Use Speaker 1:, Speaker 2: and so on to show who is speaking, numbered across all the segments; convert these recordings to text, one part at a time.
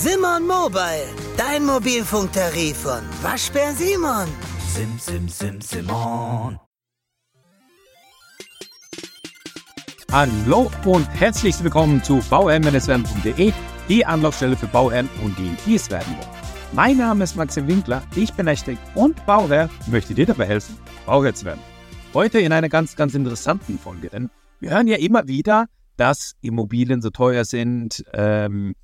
Speaker 1: Simon Mobile, dein Mobilfunktarif von Waschbär Simon.
Speaker 2: Sim, sim, sim, Simon.
Speaker 3: Hallo und herzlich willkommen zu bauherrn-werden.de, die Anlaufstelle für Bauherren und die, die es werden wollen. Mein Name ist Maxim Winkler, ich bin Architekt und Bauherr, möchte dir dabei helfen, Bauherr zu werden. Heute in einer ganz, ganz interessanten Folge, denn wir hören ja immer wieder, dass Immobilien so teuer sind, ähm,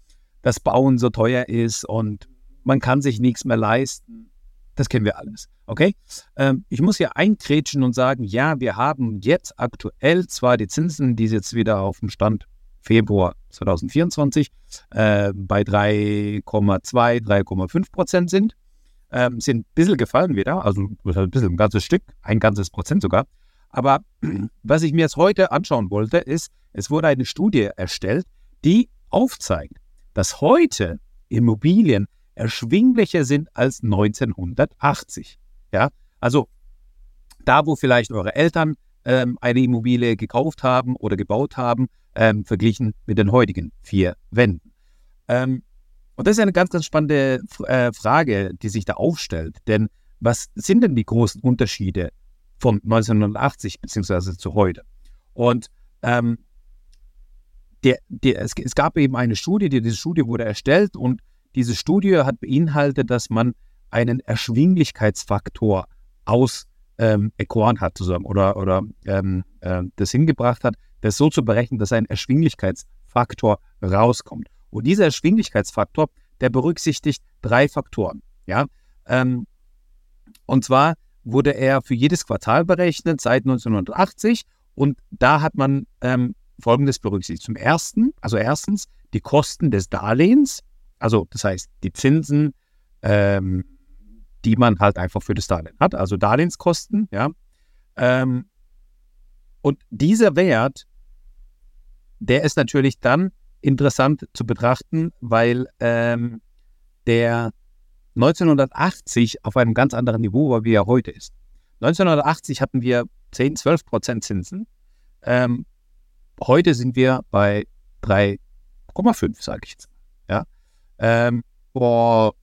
Speaker 3: dass Bauen so teuer ist und man kann sich nichts mehr leisten. Das kennen wir alles. Okay? Ähm, ich muss hier einträtschen und sagen, ja, wir haben jetzt aktuell zwar die Zinsen, die jetzt wieder auf dem Stand Februar 2024 äh, bei 3,2, 3,5 Prozent sind. Ähm, sind ein bisschen gefallen wieder, also ein bisschen ein ganzes Stück, ein ganzes Prozent sogar. Aber was ich mir jetzt heute anschauen wollte, ist, es wurde eine Studie erstellt, die aufzeigt, dass heute Immobilien erschwinglicher sind als 1980. Ja, also da, wo vielleicht eure Eltern ähm, eine Immobilie gekauft haben oder gebaut haben, ähm, verglichen mit den heutigen vier Wänden. Ähm, und das ist eine ganz, ganz spannende äh, Frage, die sich da aufstellt. Denn was sind denn die großen Unterschiede von 1980 beziehungsweise zu heute? Und ähm, der, der, es, es, gab eben eine Studie, die, diese Studie wurde erstellt und diese Studie hat beinhaltet, dass man einen Erschwinglichkeitsfaktor aus ähm, Equan hat zusammen oder, oder ähm, äh, das hingebracht hat, das so zu berechnen, dass ein Erschwinglichkeitsfaktor rauskommt. Und dieser Erschwinglichkeitsfaktor, der berücksichtigt drei Faktoren. Ja? Ähm, und zwar wurde er für jedes Quartal berechnet seit 1980 und da hat man ähm, Folgendes berücksichtigt. Zum ersten, also erstens die Kosten des Darlehens, also das heißt die Zinsen, ähm, die man halt einfach für das Darlehen hat, also Darlehenskosten, ja. Ähm, und dieser Wert, der ist natürlich dann interessant zu betrachten, weil ähm, der 1980 auf einem ganz anderen Niveau war, wie er heute ist. 1980 hatten wir 10, 12 Prozent Zinsen. Ähm, Heute sind wir bei 3,5, sage ich jetzt. Ja? Ähm, vor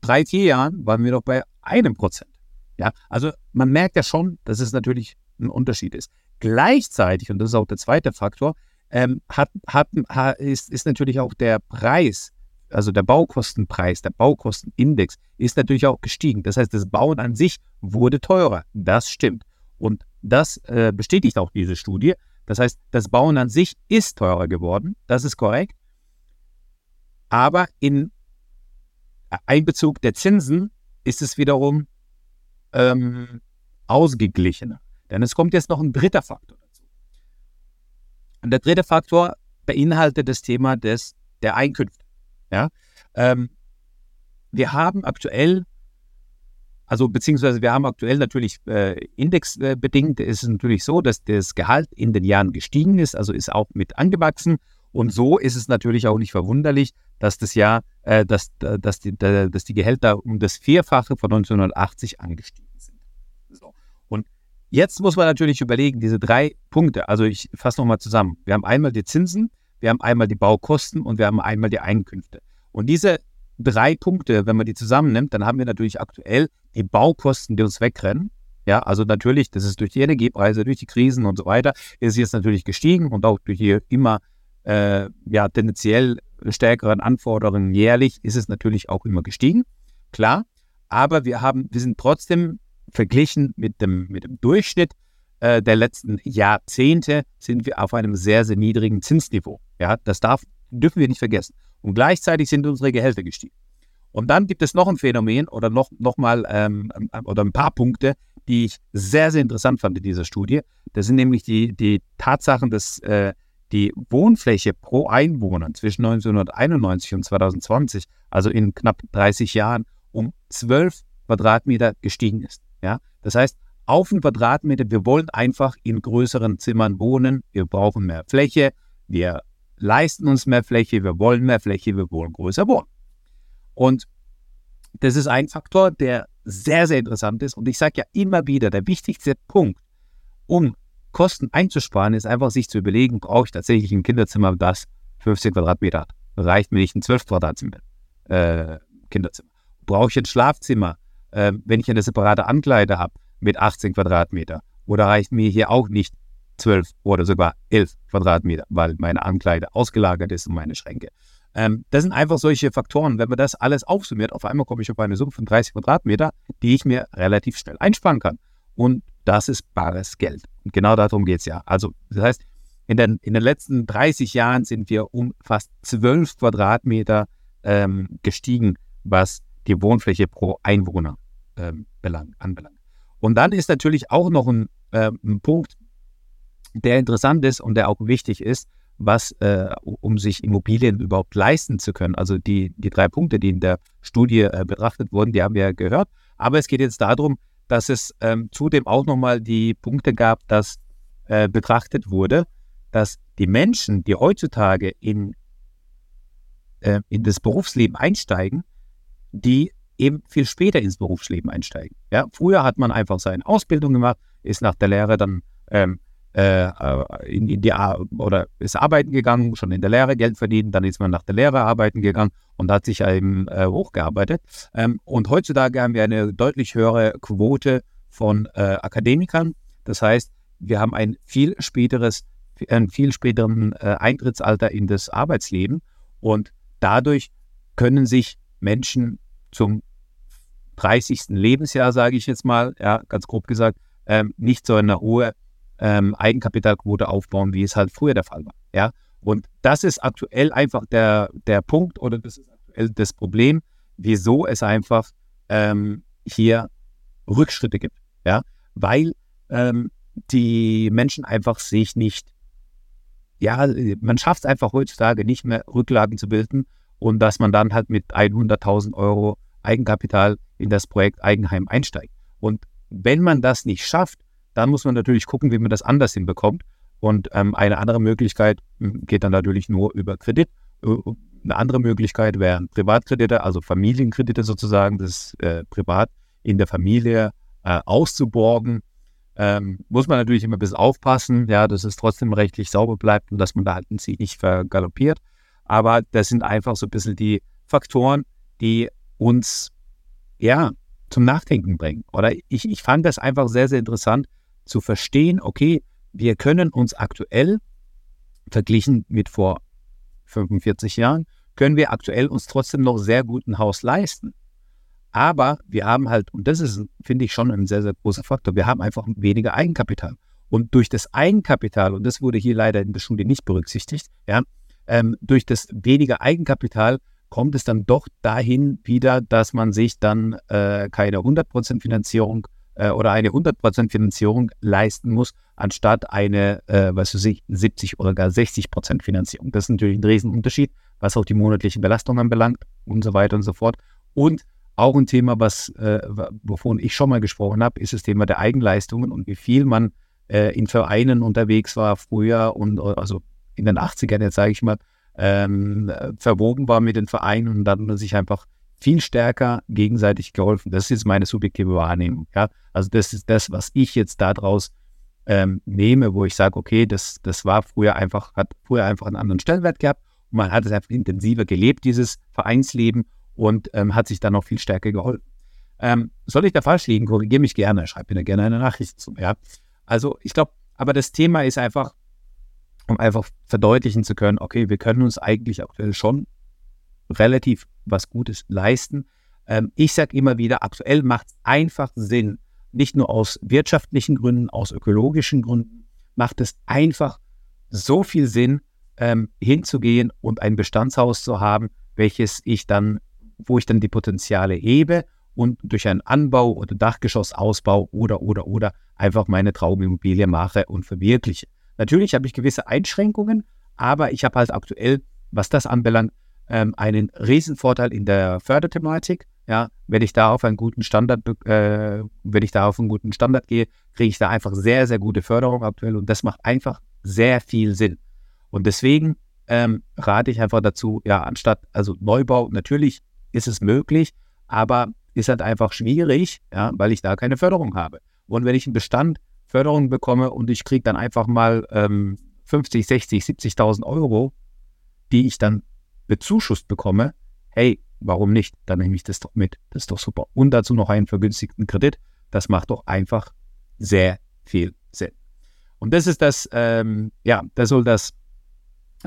Speaker 3: drei, vier Jahren waren wir noch bei einem Prozent. Ja? Also man merkt ja schon, dass es natürlich ein Unterschied ist. Gleichzeitig, und das ist auch der zweite Faktor, ähm, hat, hat, ist, ist natürlich auch der Preis, also der Baukostenpreis, der Baukostenindex ist natürlich auch gestiegen. Das heißt, das Bauen an sich wurde teurer. Das stimmt. Und das äh, bestätigt auch diese Studie. Das heißt, das Bauen an sich ist teurer geworden, das ist korrekt. Aber in Einbezug der Zinsen ist es wiederum ähm, ausgeglichener. Denn es kommt jetzt noch ein dritter Faktor dazu. Und der dritte Faktor beinhaltet das Thema des, der Einkünfte. Ja? Ähm, wir haben aktuell also beziehungsweise wir haben aktuell natürlich äh, indexbedingt, ist es natürlich so, dass das Gehalt in den Jahren gestiegen ist, also ist auch mit angewachsen. Und so ist es natürlich auch nicht verwunderlich, dass das Jahr, äh, dass, dass, die, dass die Gehälter um das Vierfache von 1980 angestiegen sind. So. Und jetzt muss man natürlich überlegen, diese drei Punkte, also ich fasse nochmal zusammen. Wir haben einmal die Zinsen, wir haben einmal die Baukosten und wir haben einmal die Einkünfte. Und diese drei Punkte, wenn man die zusammennimmt, dann haben wir natürlich aktuell die Baukosten, die uns wegrennen. Ja, also natürlich, das ist durch die Energiepreise, durch die Krisen und so weiter, ist jetzt natürlich gestiegen und auch durch die immer äh, ja, tendenziell stärkeren Anforderungen jährlich ist es natürlich auch immer gestiegen. Klar, aber wir haben, wir sind trotzdem verglichen mit dem, mit dem Durchschnitt äh, der letzten Jahrzehnte sind wir auf einem sehr, sehr niedrigen Zinsniveau. Ja, das darf, dürfen wir nicht vergessen. Und gleichzeitig sind unsere Gehälter gestiegen. Und dann gibt es noch ein Phänomen oder noch, noch mal ähm, oder ein paar Punkte, die ich sehr, sehr interessant fand in dieser Studie. Das sind nämlich die, die Tatsachen, dass äh, die Wohnfläche pro Einwohner zwischen 1991 und 2020, also in knapp 30 Jahren, um 12 Quadratmeter gestiegen ist. Ja? Das heißt, auf einen Quadratmeter, wir wollen einfach in größeren Zimmern wohnen, wir brauchen mehr Fläche, wir leisten uns mehr Fläche, wir wollen mehr Fläche, wir wollen größer wohnen. Und das ist ein Faktor, der sehr, sehr interessant ist. Und ich sage ja immer wieder, der wichtigste Punkt, um Kosten einzusparen, ist einfach sich zu überlegen, brauche ich tatsächlich ein Kinderzimmer, das 15 Quadratmeter hat. reicht mir nicht ein 12 Quadratzimmer, äh, Kinderzimmer. Brauche ich ein Schlafzimmer, äh, wenn ich eine separate Ankleide habe mit 18 Quadratmeter? Oder reicht mir hier auch nicht 12 oder sogar 11 Quadratmeter, weil meine Ankleide ausgelagert ist und meine Schränke? Ähm, das sind einfach solche Faktoren. Wenn man das alles aufsummiert, auf einmal komme ich auf eine Summe von 30 Quadratmeter, die ich mir relativ schnell einsparen kann. Und das ist bares Geld. Und genau darum geht es ja. Also, das heißt, in den, in den letzten 30 Jahren sind wir um fast 12 Quadratmeter ähm, gestiegen, was die Wohnfläche pro Einwohner ähm, belang, anbelangt. Und dann ist natürlich auch noch ein, äh, ein, Punkt, der interessant ist und der auch wichtig ist, was, äh, um sich Immobilien überhaupt leisten zu können. Also die, die drei Punkte, die in der Studie äh, betrachtet wurden, die haben wir ja gehört. Aber es geht jetzt darum, dass es ähm, zudem auch nochmal die Punkte gab, dass äh, betrachtet wurde, dass die Menschen, die heutzutage in, äh, in das Berufsleben einsteigen, die eben viel später ins Berufsleben einsteigen. Ja, früher hat man einfach seine Ausbildung gemacht, ist nach der Lehre dann ähm, äh, in, in, die oder ist arbeiten gegangen, schon in der Lehre Geld verdient, dann ist man nach der Lehre arbeiten gegangen und hat sich eben äh, hochgearbeitet. Ähm, und heutzutage haben wir eine deutlich höhere Quote von äh, Akademikern. Das heißt, wir haben ein viel späteres, ein viel späteren äh, Eintrittsalter in das Arbeitsleben und dadurch können sich Menschen zum 30. Lebensjahr, sage ich jetzt mal, ja, ganz grob gesagt, ähm, nicht so eine hohe ähm, Eigenkapitalquote aufbauen, wie es halt früher der Fall war. Ja? Und das ist aktuell einfach der, der Punkt oder das ist aktuell das Problem, wieso es einfach ähm, hier Rückschritte gibt. Ja? Weil ähm, die Menschen einfach sich nicht, ja, man schafft es einfach heutzutage nicht mehr, Rücklagen zu bilden und dass man dann halt mit 100.000 Euro Eigenkapital in das Projekt Eigenheim einsteigt. Und wenn man das nicht schafft, dann muss man natürlich gucken, wie man das anders hinbekommt. Und ähm, eine andere Möglichkeit hm, geht dann natürlich nur über Kredit. Äh, eine andere Möglichkeit wären Privatkredite, also Familienkredite sozusagen, das äh, privat in der Familie äh, auszuborgen. Ähm, muss man natürlich immer ein bisschen aufpassen, ja, dass es trotzdem rechtlich sauber bleibt und dass man da halt sich nicht vergaloppiert. Aber das sind einfach so ein bisschen die Faktoren, die uns ja zum Nachdenken bringen. Oder ich, ich fand das einfach sehr, sehr interessant zu verstehen, okay, wir können uns aktuell, verglichen mit vor 45 Jahren, können wir aktuell uns trotzdem noch sehr gut ein Haus leisten. Aber wir haben halt, und das ist, finde ich, schon ein sehr, sehr großer Faktor, wir haben einfach weniger Eigenkapital. Und durch das Eigenkapital, und das wurde hier leider in der Schule nicht berücksichtigt, ja, ähm, durch das weniger Eigenkapital kommt es dann doch dahin wieder, dass man sich dann äh, keine 100% Finanzierung äh, oder eine 100% Finanzierung leisten muss, anstatt eine, äh, was weiß ich, 70 oder gar 60% Finanzierung. Das ist natürlich ein Riesenunterschied, was auch die monatliche Belastung anbelangt und so weiter und so fort. Und auch ein Thema, was, äh, wovon ich schon mal gesprochen habe, ist das Thema der Eigenleistungen und wie viel man äh, in Vereinen unterwegs war früher und also in den 80ern, jetzt sage ich mal, ähm, verwoben war mit den Vereinen und dann sich einfach viel stärker gegenseitig geholfen. Das ist jetzt meine subjektive Wahrnehmung. Ja? Also das ist das, was ich jetzt daraus ähm, nehme, wo ich sage, okay, das, das war früher einfach, hat früher einfach einen anderen Stellenwert gehabt und man hat es einfach intensiver gelebt, dieses Vereinsleben und ähm, hat sich dann noch viel stärker geholfen. Ähm, soll ich da falsch liegen? Korrigiere mich gerne, schreib mir da gerne eine Nachricht zu. Ja? Also ich glaube, aber das Thema ist einfach, um einfach verdeutlichen zu können, okay, wir können uns eigentlich aktuell schon relativ was Gutes leisten. Ähm, ich sage immer wieder, aktuell macht es einfach Sinn, nicht nur aus wirtschaftlichen Gründen, aus ökologischen Gründen, macht es einfach so viel Sinn, ähm, hinzugehen und ein Bestandshaus zu haben, welches ich dann, wo ich dann die Potenziale hebe und durch einen Anbau oder Dachgeschossausbau oder, oder, oder einfach meine Traumimmobilie mache und verwirkliche. Natürlich habe ich gewisse Einschränkungen, aber ich habe halt aktuell, was das anbelangt, ähm, einen Riesenvorteil in der Förderthematik. Ja, wenn ich da auf einen guten Standard, äh, wenn ich da auf einen guten Standard gehe, kriege ich da einfach sehr, sehr gute Förderung aktuell und das macht einfach sehr viel Sinn. Und deswegen ähm, rate ich einfach dazu, ja, anstatt, also Neubau, natürlich ist es möglich, aber ist halt einfach schwierig, ja, weil ich da keine Förderung habe. Und wenn ich einen Bestand Förderung bekomme und ich kriege dann einfach mal ähm, 50, 60, 70.000 Euro, die ich dann bezuschusst bekomme, hey, warum nicht? Dann nehme ich das doch mit. Das ist doch super. Und dazu noch einen vergünstigten Kredit. Das macht doch einfach sehr viel Sinn. Und das ist das, ähm, ja, das soll das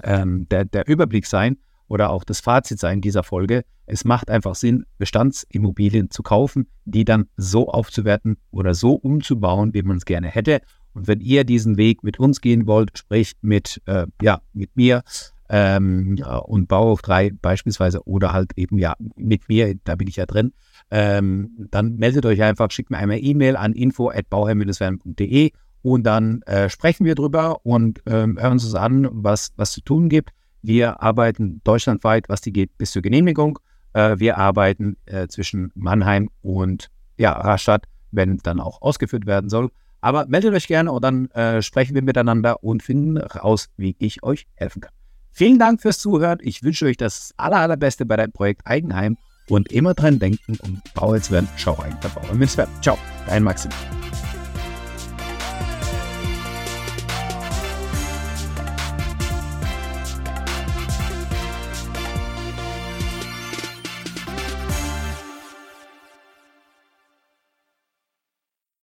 Speaker 3: ähm, der, der Überblick sein oder auch das Fazit sein dieser Folge. Es macht einfach Sinn, Bestandsimmobilien zu kaufen, die dann so aufzuwerten oder so umzubauen, wie man es gerne hätte. Und wenn ihr diesen Weg mit uns gehen wollt, sprich mit, äh, ja, mit mir ähm, und Bauhof 3 beispielsweise oder halt eben ja mit mir, da bin ich ja drin, ähm, dann meldet euch einfach, schickt mir einmal E-Mail an info.bauherr-werden.de und dann äh, sprechen wir drüber und ähm, hören uns an, was, was zu tun gibt. Wir arbeiten deutschlandweit, was die geht, bis zur Genehmigung. Äh, wir arbeiten äh, zwischen Mannheim und ja, Rastatt, wenn dann auch ausgeführt werden soll. Aber meldet euch gerne und dann äh, sprechen wir miteinander und finden raus, wie ich euch helfen kann. Vielen Dank fürs Zuhören. Ich wünsche euch das aller, allerbeste bei deinem Projekt Eigenheim und immer dran denken und Bau jetzt werden, schau rein bei Bau mit Ciao, dein Maxim.